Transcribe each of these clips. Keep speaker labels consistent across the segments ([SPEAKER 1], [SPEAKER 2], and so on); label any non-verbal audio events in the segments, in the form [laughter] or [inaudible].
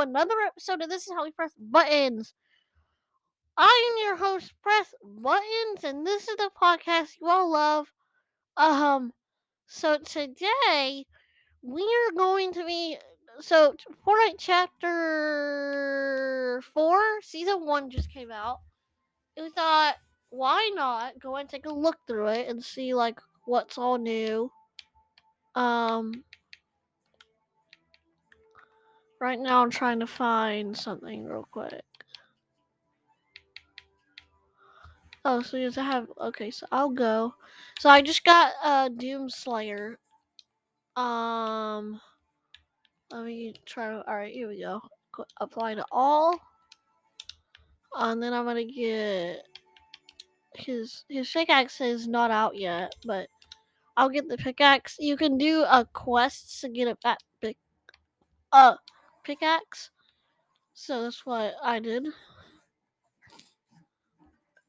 [SPEAKER 1] another episode of This Is How We Press Buttons. I am your host, Press Buttons, and this is the podcast you all love. Um, so today we are going to be so Fortnite Chapter Four, Season One just came out. We thought, why not go and take a look through it and see like what's all new. Um, right now I'm trying to find something real quick. Oh, so you have to have okay, so I'll go. So I just got uh Doom Slayer. Um let me try to alright, here we go. Apply to all. And then I'm gonna get his his pickaxe is not out yet, but I'll get the pickaxe. You can do a quest to get a fat pick uh pickaxe. So that's what I did.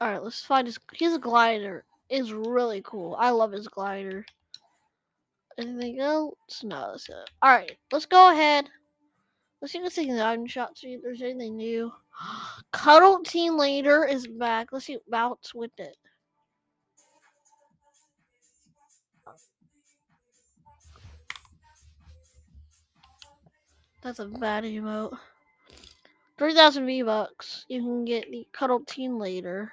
[SPEAKER 1] Alright, let's find his his glider is really cool. I love his glider. Anything else? No, that's it. Alright, let's go ahead. Let's see what's in the item shop, see if there's anything new. [gasps] Cuddle Team Leader is back. Let's see bouts with it. That's a bad emote. 3,000 V-Bucks. You can get the Cuddle Team Leader.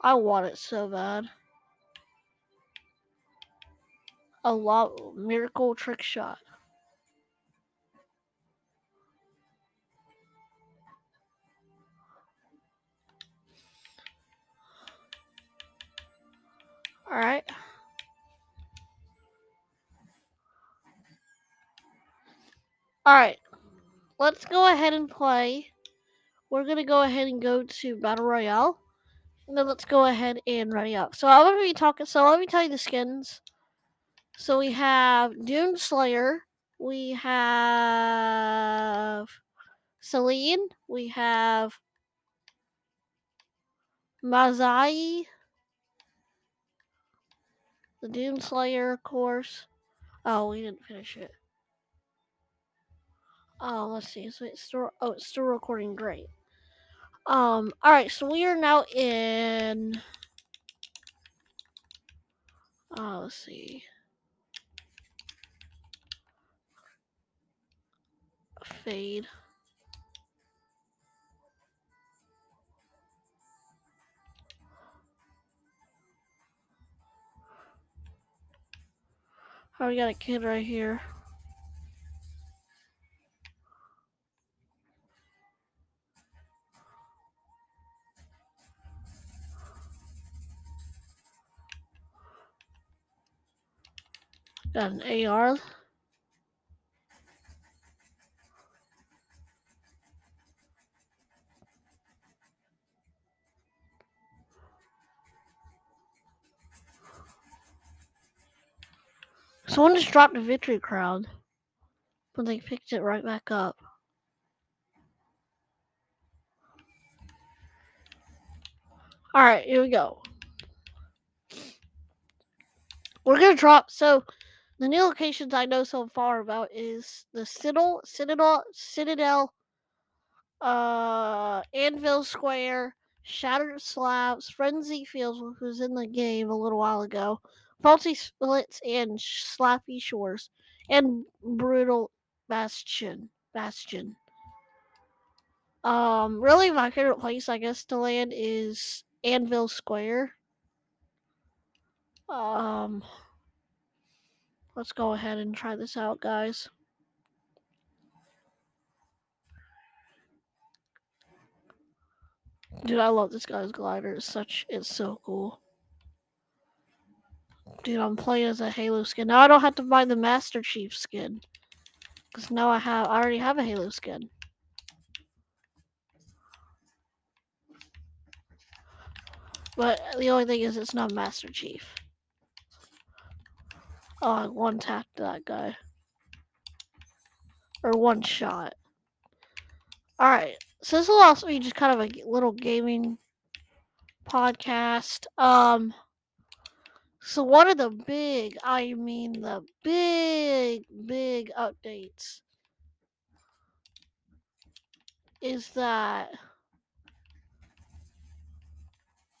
[SPEAKER 1] I want it so bad. A lot miracle trick shot. All right. All right. Let's go ahead and play. We're going to go ahead and go to Battle Royale. And then let's go ahead and ready up. So I'm going to be talking. So let me tell you the skins. So we have Doom Slayer. We have Selene. We have Massai. The Doom Slayer, of course. Oh, we didn't finish it. Oh, let's see. So it's still oh, it's still recording. Great. Um. All right. So we are now in. Oh, let's see. Fade. Oh, we got a kid right here. Got an AR. Someone just dropped a victory crowd, but they picked it right back up. All right, here we go. We're gonna drop. So, the new locations I know so far about is the Citadel, Citadel, Citadel, uh, Anvil Square, Shattered Slabs, Frenzy Fields, which was in the game a little while ago, Faulty Splits, and Slappy Shores, and Brutal Bastion. Bastion. Um, really, my favorite place, I guess, to land is Anvil Square. Um, let's go ahead and try this out, guys. Dude, I love this guy's glider. It's such, it's so cool. Dude, I'm playing as a Halo skin. Now I don't have to buy the Master Chief skin. Because now I have I already have a Halo skin. But the only thing is it's not Master Chief. Oh, I one tapped that guy. Or one shot. Alright. So this will also be just kind of a little gaming podcast. Um so one of the big, I mean the big, big updates is that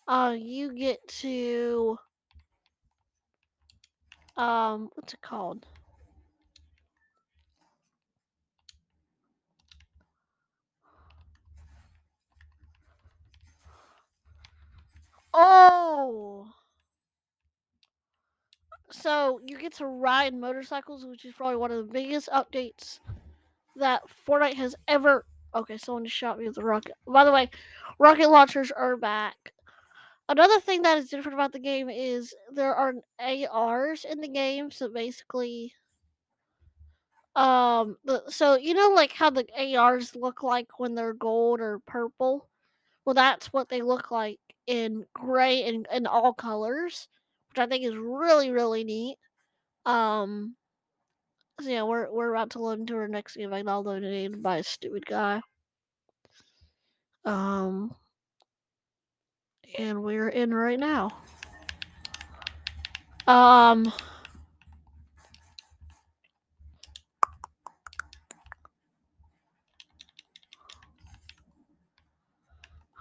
[SPEAKER 1] uh you get to um what's it called? Oh so you get to ride motorcycles, which is probably one of the biggest updates that Fortnite has ever. Okay, someone just shot me with a rocket. By the way, rocket launchers are back. Another thing that is different about the game is there are ARs in the game, so basically, um, the, so you know like how the ARs look like when they're gold or purple. Well, that's what they look like in gray and in all colors, which I think is really really neat. Um, so yeah, we're we're about to load into our next game. I downloaded by a stupid guy. Um, and we're in right now. Um.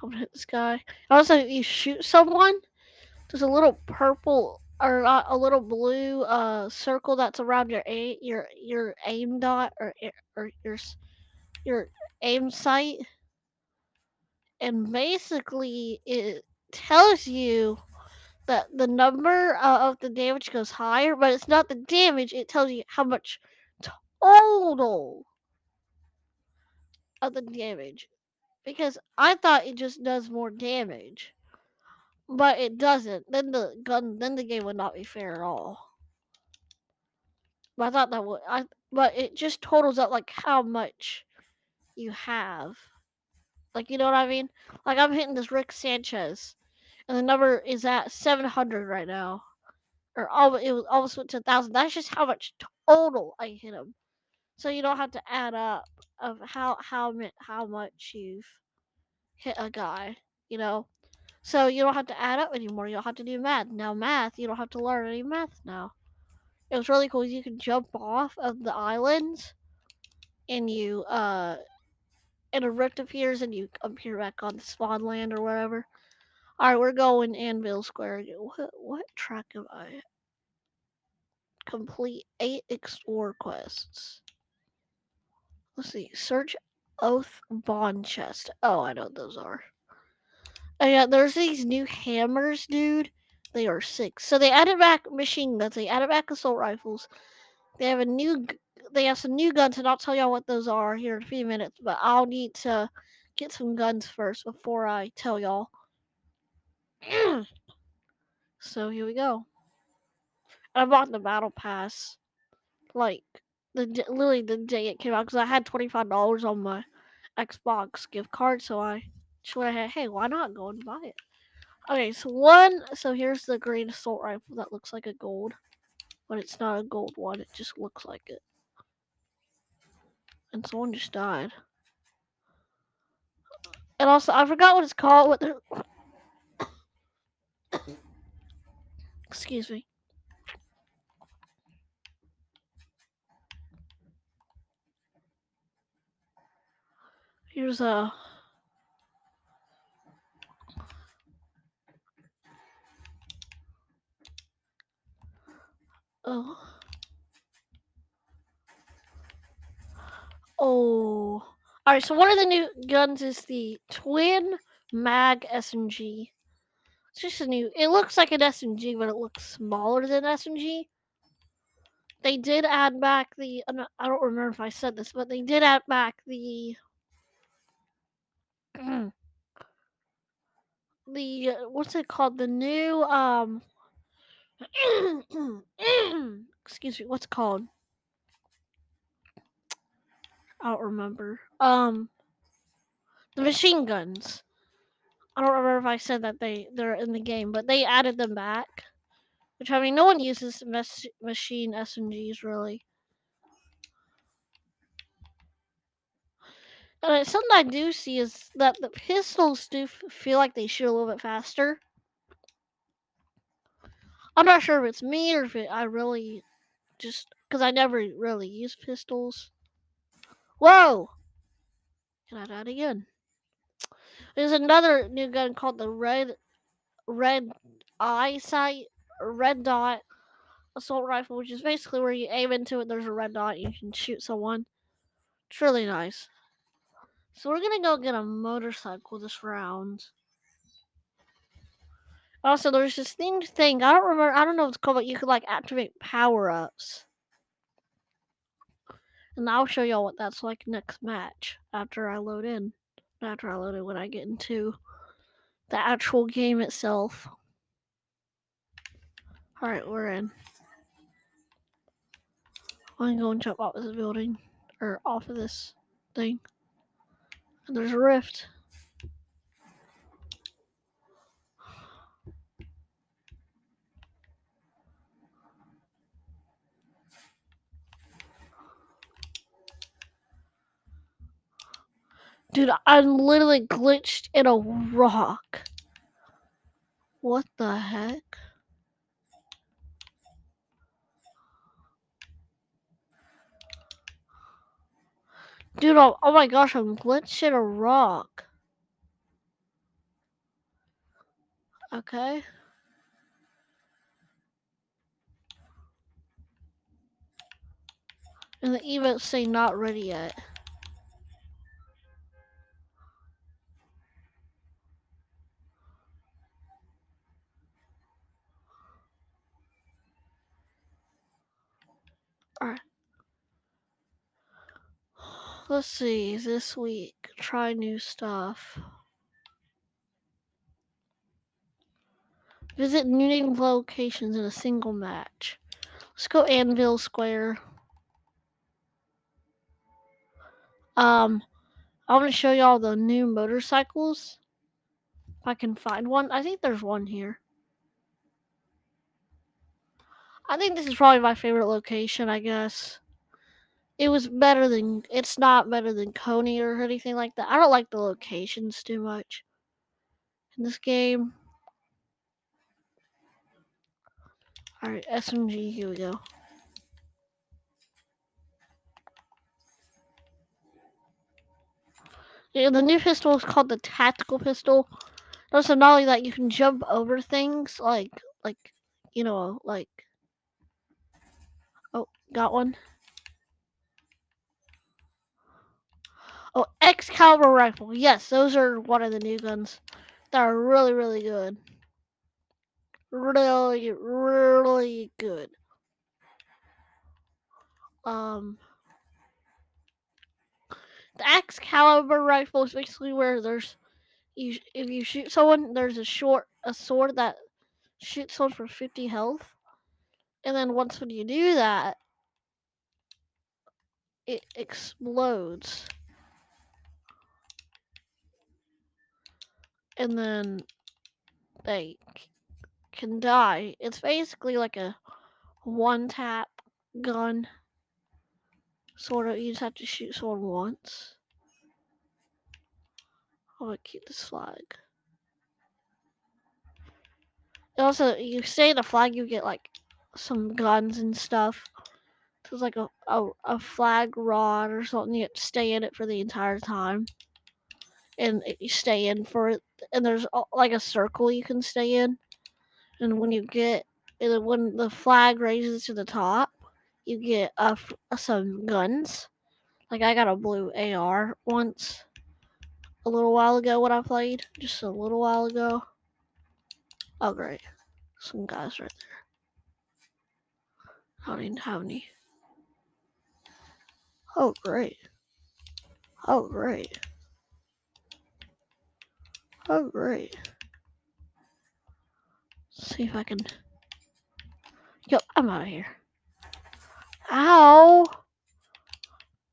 [SPEAKER 1] I'm gonna hit this guy. Also, you shoot someone. There's a little purple or uh, a little blue uh circle that's around your aim your your aim dot or or your your aim sight, and basically it tells you that the number uh, of the damage goes higher, but it's not the damage. It tells you how much total of the damage because I thought it just does more damage, but it doesn't. Then the gun, then the game would not be fair at all. But I thought that would. I but it just totals up like how much you have. Like you know what I mean? Like I'm hitting this Rick Sanchez, and the number is at 700 right now, or all it was almost went to a thousand. That's just how much total I hit him. So you don't have to add up of how how how much you've hit a guy, you know. So you don't have to add up anymore. You don't have to do math. Now math, you don't have to learn any math now. It was really cool. You can jump off of the islands and you uh and a rift appears and you appear back on the spawn land or wherever. Alright, we're going Anvil Square. What what track am I? Complete eight explore quests. Let's see. Search Oathbound Chest. Oh, I know what those are. Oh yeah, there's these new hammers, dude. They are sick. So they added back machine guns. They added back assault rifles. They have a new. They have some new guns, and I'll tell y'all what those are here in a few minutes. But I'll need to get some guns first before I tell y'all. [clears throat] so here we go. I bought the battle pass, like the literally the day it came out, because I had twenty five dollars on my Xbox gift card, so I just went ahead. Hey, why not go and buy it? Okay, so one. So here's the green assault rifle that looks like a gold, but it's not a gold one. It just looks like it. And someone just died. And also, I forgot what it's called. What the Excuse me. Here's a. Oh. Oh. Alright, so one of the new guns is the Twin Mag SMG. It's just a new. It looks like an SMG, but it looks smaller than SMG. They did add back the. I don't remember if I said this, but they did add back the. [clears throat] the what's it called? The new um. [clears throat] excuse me, what's called? I don't remember. Um, the machine guns. I don't remember if I said that they they're in the game, but they added them back. Which I mean, no one uses mes- machine SMGs really. And uh, something I do see is that the pistols do feel like they shoot a little bit faster. I'm not sure if it's me or if it, I really just because I never really use pistols. Whoa! Can I die again? There's another new gun called the red red eye sight red dot assault rifle, which is basically where you aim into it. There's a red dot, you can shoot someone. It's really nice. So we're gonna go get a motorcycle this round. Also, there's this thing thing. I don't remember. I don't know what it's called, but you could like activate power ups. And I'll show y'all what that's like next match after I load in. After I load it, when I get into the actual game itself. Alright, we're in. I'm gonna jump off this building. Or off of this thing. And there's a rift. Dude, I'm literally glitched in a rock. What the heck? Dude, oh, oh my gosh, I'm glitched in a rock. Okay. And the events say not ready yet. Let's see, this week, try new stuff. Visit new locations in a single match. Let's go Anvil Square. Um, I'm gonna show y'all the new motorcycles. If I can find one. I think there's one here. I think this is probably my favorite location, I guess. It was better than it's not better than Coney or anything like that. I don't like the locations too much in this game. Alright, SMG, here we go. Yeah, the new pistol is called the tactical pistol. Also, not only that, you can jump over things like, like, you know, like. Oh, got one. Oh, Excalibur rifle. Yes, those are one of the new guns that are really, really good. Really, really good. Um, the Excalibur rifle is basically where there's you if you shoot someone, there's a short a sword that shoots someone for 50 health, and then once when you do that, it explodes. And then they can die. It's basically like a one tap gun. Sort of, you just have to shoot someone once. I Oh, I keep this flag. Also, you say the flag, you get like some guns and stuff. So it's like a, a, a flag rod or something. You have to stay in it for the entire time. And eh, you stay in for it. And there's like a circle you can stay in. And when you get, and when the flag raises to the top, you get uh, some guns. Like I got a blue AR once, a little while ago when I played, just a little while ago. Oh great, some guys right there. I don't even have any. Oh great. Oh great. Oh great. see if I can Yo, I'm out of here. Ow.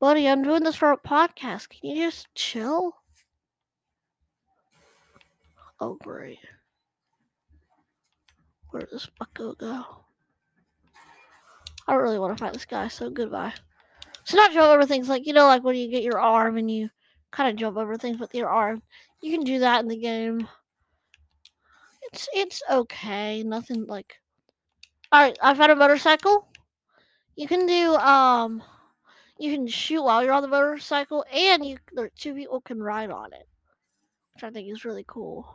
[SPEAKER 1] Buddy, I'm doing this for a podcast. Can you just chill? Oh, great. Where does this bucko go? I don't really want to fight this guy, so goodbye. So not jump over things like, you know, like when you get your arm and you kind of jump over things with your arm. You can do that in the game. It's it's okay. Nothing like Alright, I found a motorcycle. You can do um you can shoot while you're on the motorcycle and you two people can ride on it. Which I think is really cool.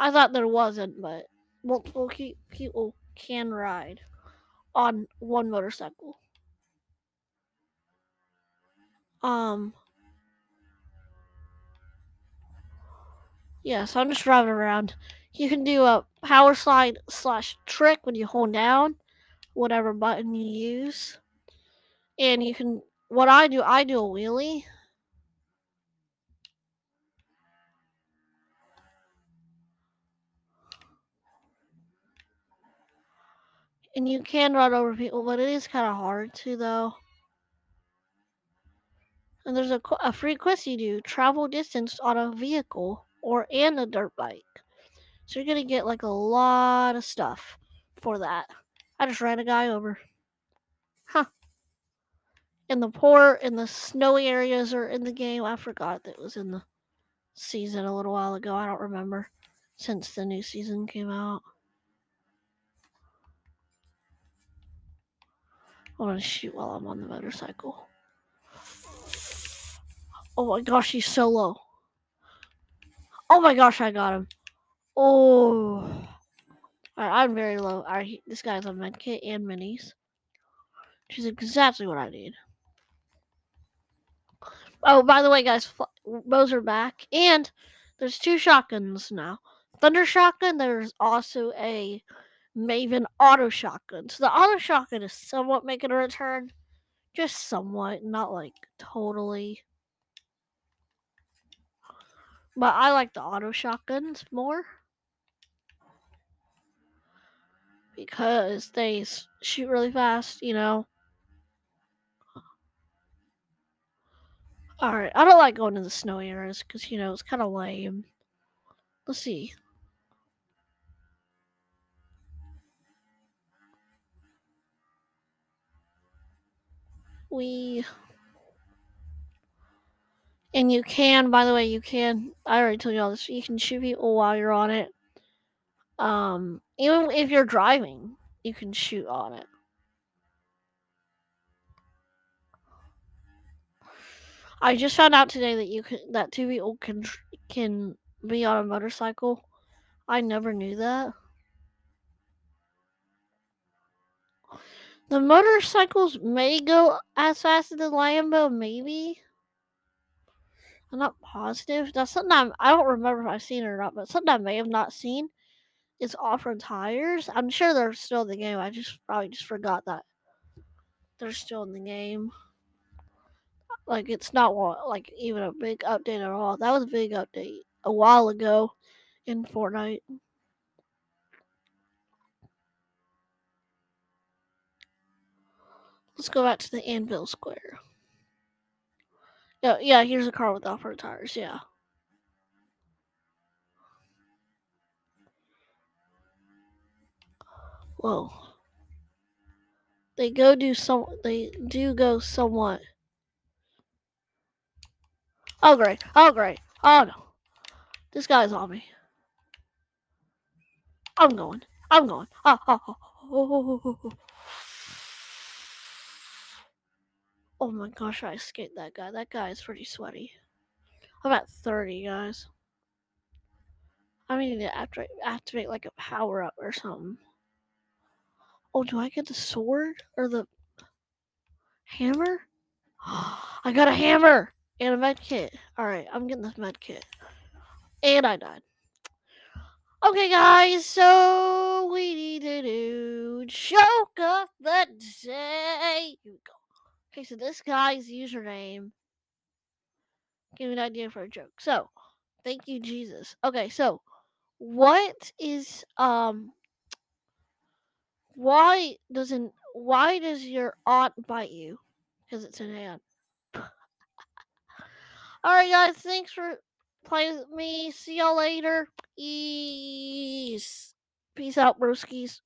[SPEAKER 1] I thought there wasn't, but multiple people can ride on one motorcycle. Um Yeah, so I'm just driving around. You can do a power slide slash trick when you hold down whatever button you use. And you can, what I do, I do a wheelie. And you can run over people, but it is kind of hard to, though. And there's a, a free quest you do travel distance on a vehicle or and a dirt bike. So you're gonna get like a lot of stuff for that. I just ran a guy over. Huh. In the poor in the snowy areas or in the game, I forgot that was in the season a little while ago. I don't remember since the new season came out. I want to shoot while I'm on the motorcycle. Oh my gosh, he's so low. Oh my gosh, I got him. Oh. I'm very low. Alright, this guy's on medkit and minis. Which is exactly what I need. Oh, by the way, guys, bows are back. And there's two shotguns now. Thunder shotgun, there's also a Maven auto shotgun. So the auto shotgun is somewhat making a return. Just somewhat, not like totally. But I like the auto shotguns more. Because they shoot really fast, you know. Alright, I don't like going to the snow areas because, you know, it's kind of lame. Let's see. We. And you can, by the way, you can. I already told you all this. You can shoot people while you're on it. Um, even if you're driving, you can shoot on it. I just found out today that you can that two people can can be on a motorcycle. I never knew that. The motorcycles may go as fast as the Lambo, maybe. I'm not positive. That's something I'm, I don't remember if I've seen it or not, but something I may have not seen is off-road tires. I'm sure they're still in the game. I just probably just forgot that they're still in the game. Like it's not like even a big update at all. That was a big update a while ago in Fortnite. Let's go back to the Anvil Square. Yeah, yeah, here's a car with off-road tires, yeah. Whoa. They go do some they do go somewhat. Oh great. Oh great. Oh no. This guy's on me. I'm going. I'm going. Oh, oh, oh, oh, oh, oh. Oh Oh my gosh, I escaped that guy. That guy is pretty sweaty. I'm at 30, guys. I need to activate, activate like a power up or something. Oh, do I get the sword or the hammer? [gasps] I got a hammer and a med kit. Alright, I'm getting this med kit. And I died. Okay, guys, so we need to do joke of the day. Here we go. Okay, so this guy's username. Give me an idea for a joke. So, thank you, Jesus. Okay, so what is um Why doesn't why does your aunt bite you? Because it's an ant. [laughs] Alright guys, thanks for playing with me. See y'all later. Peace. Peace out, broskies.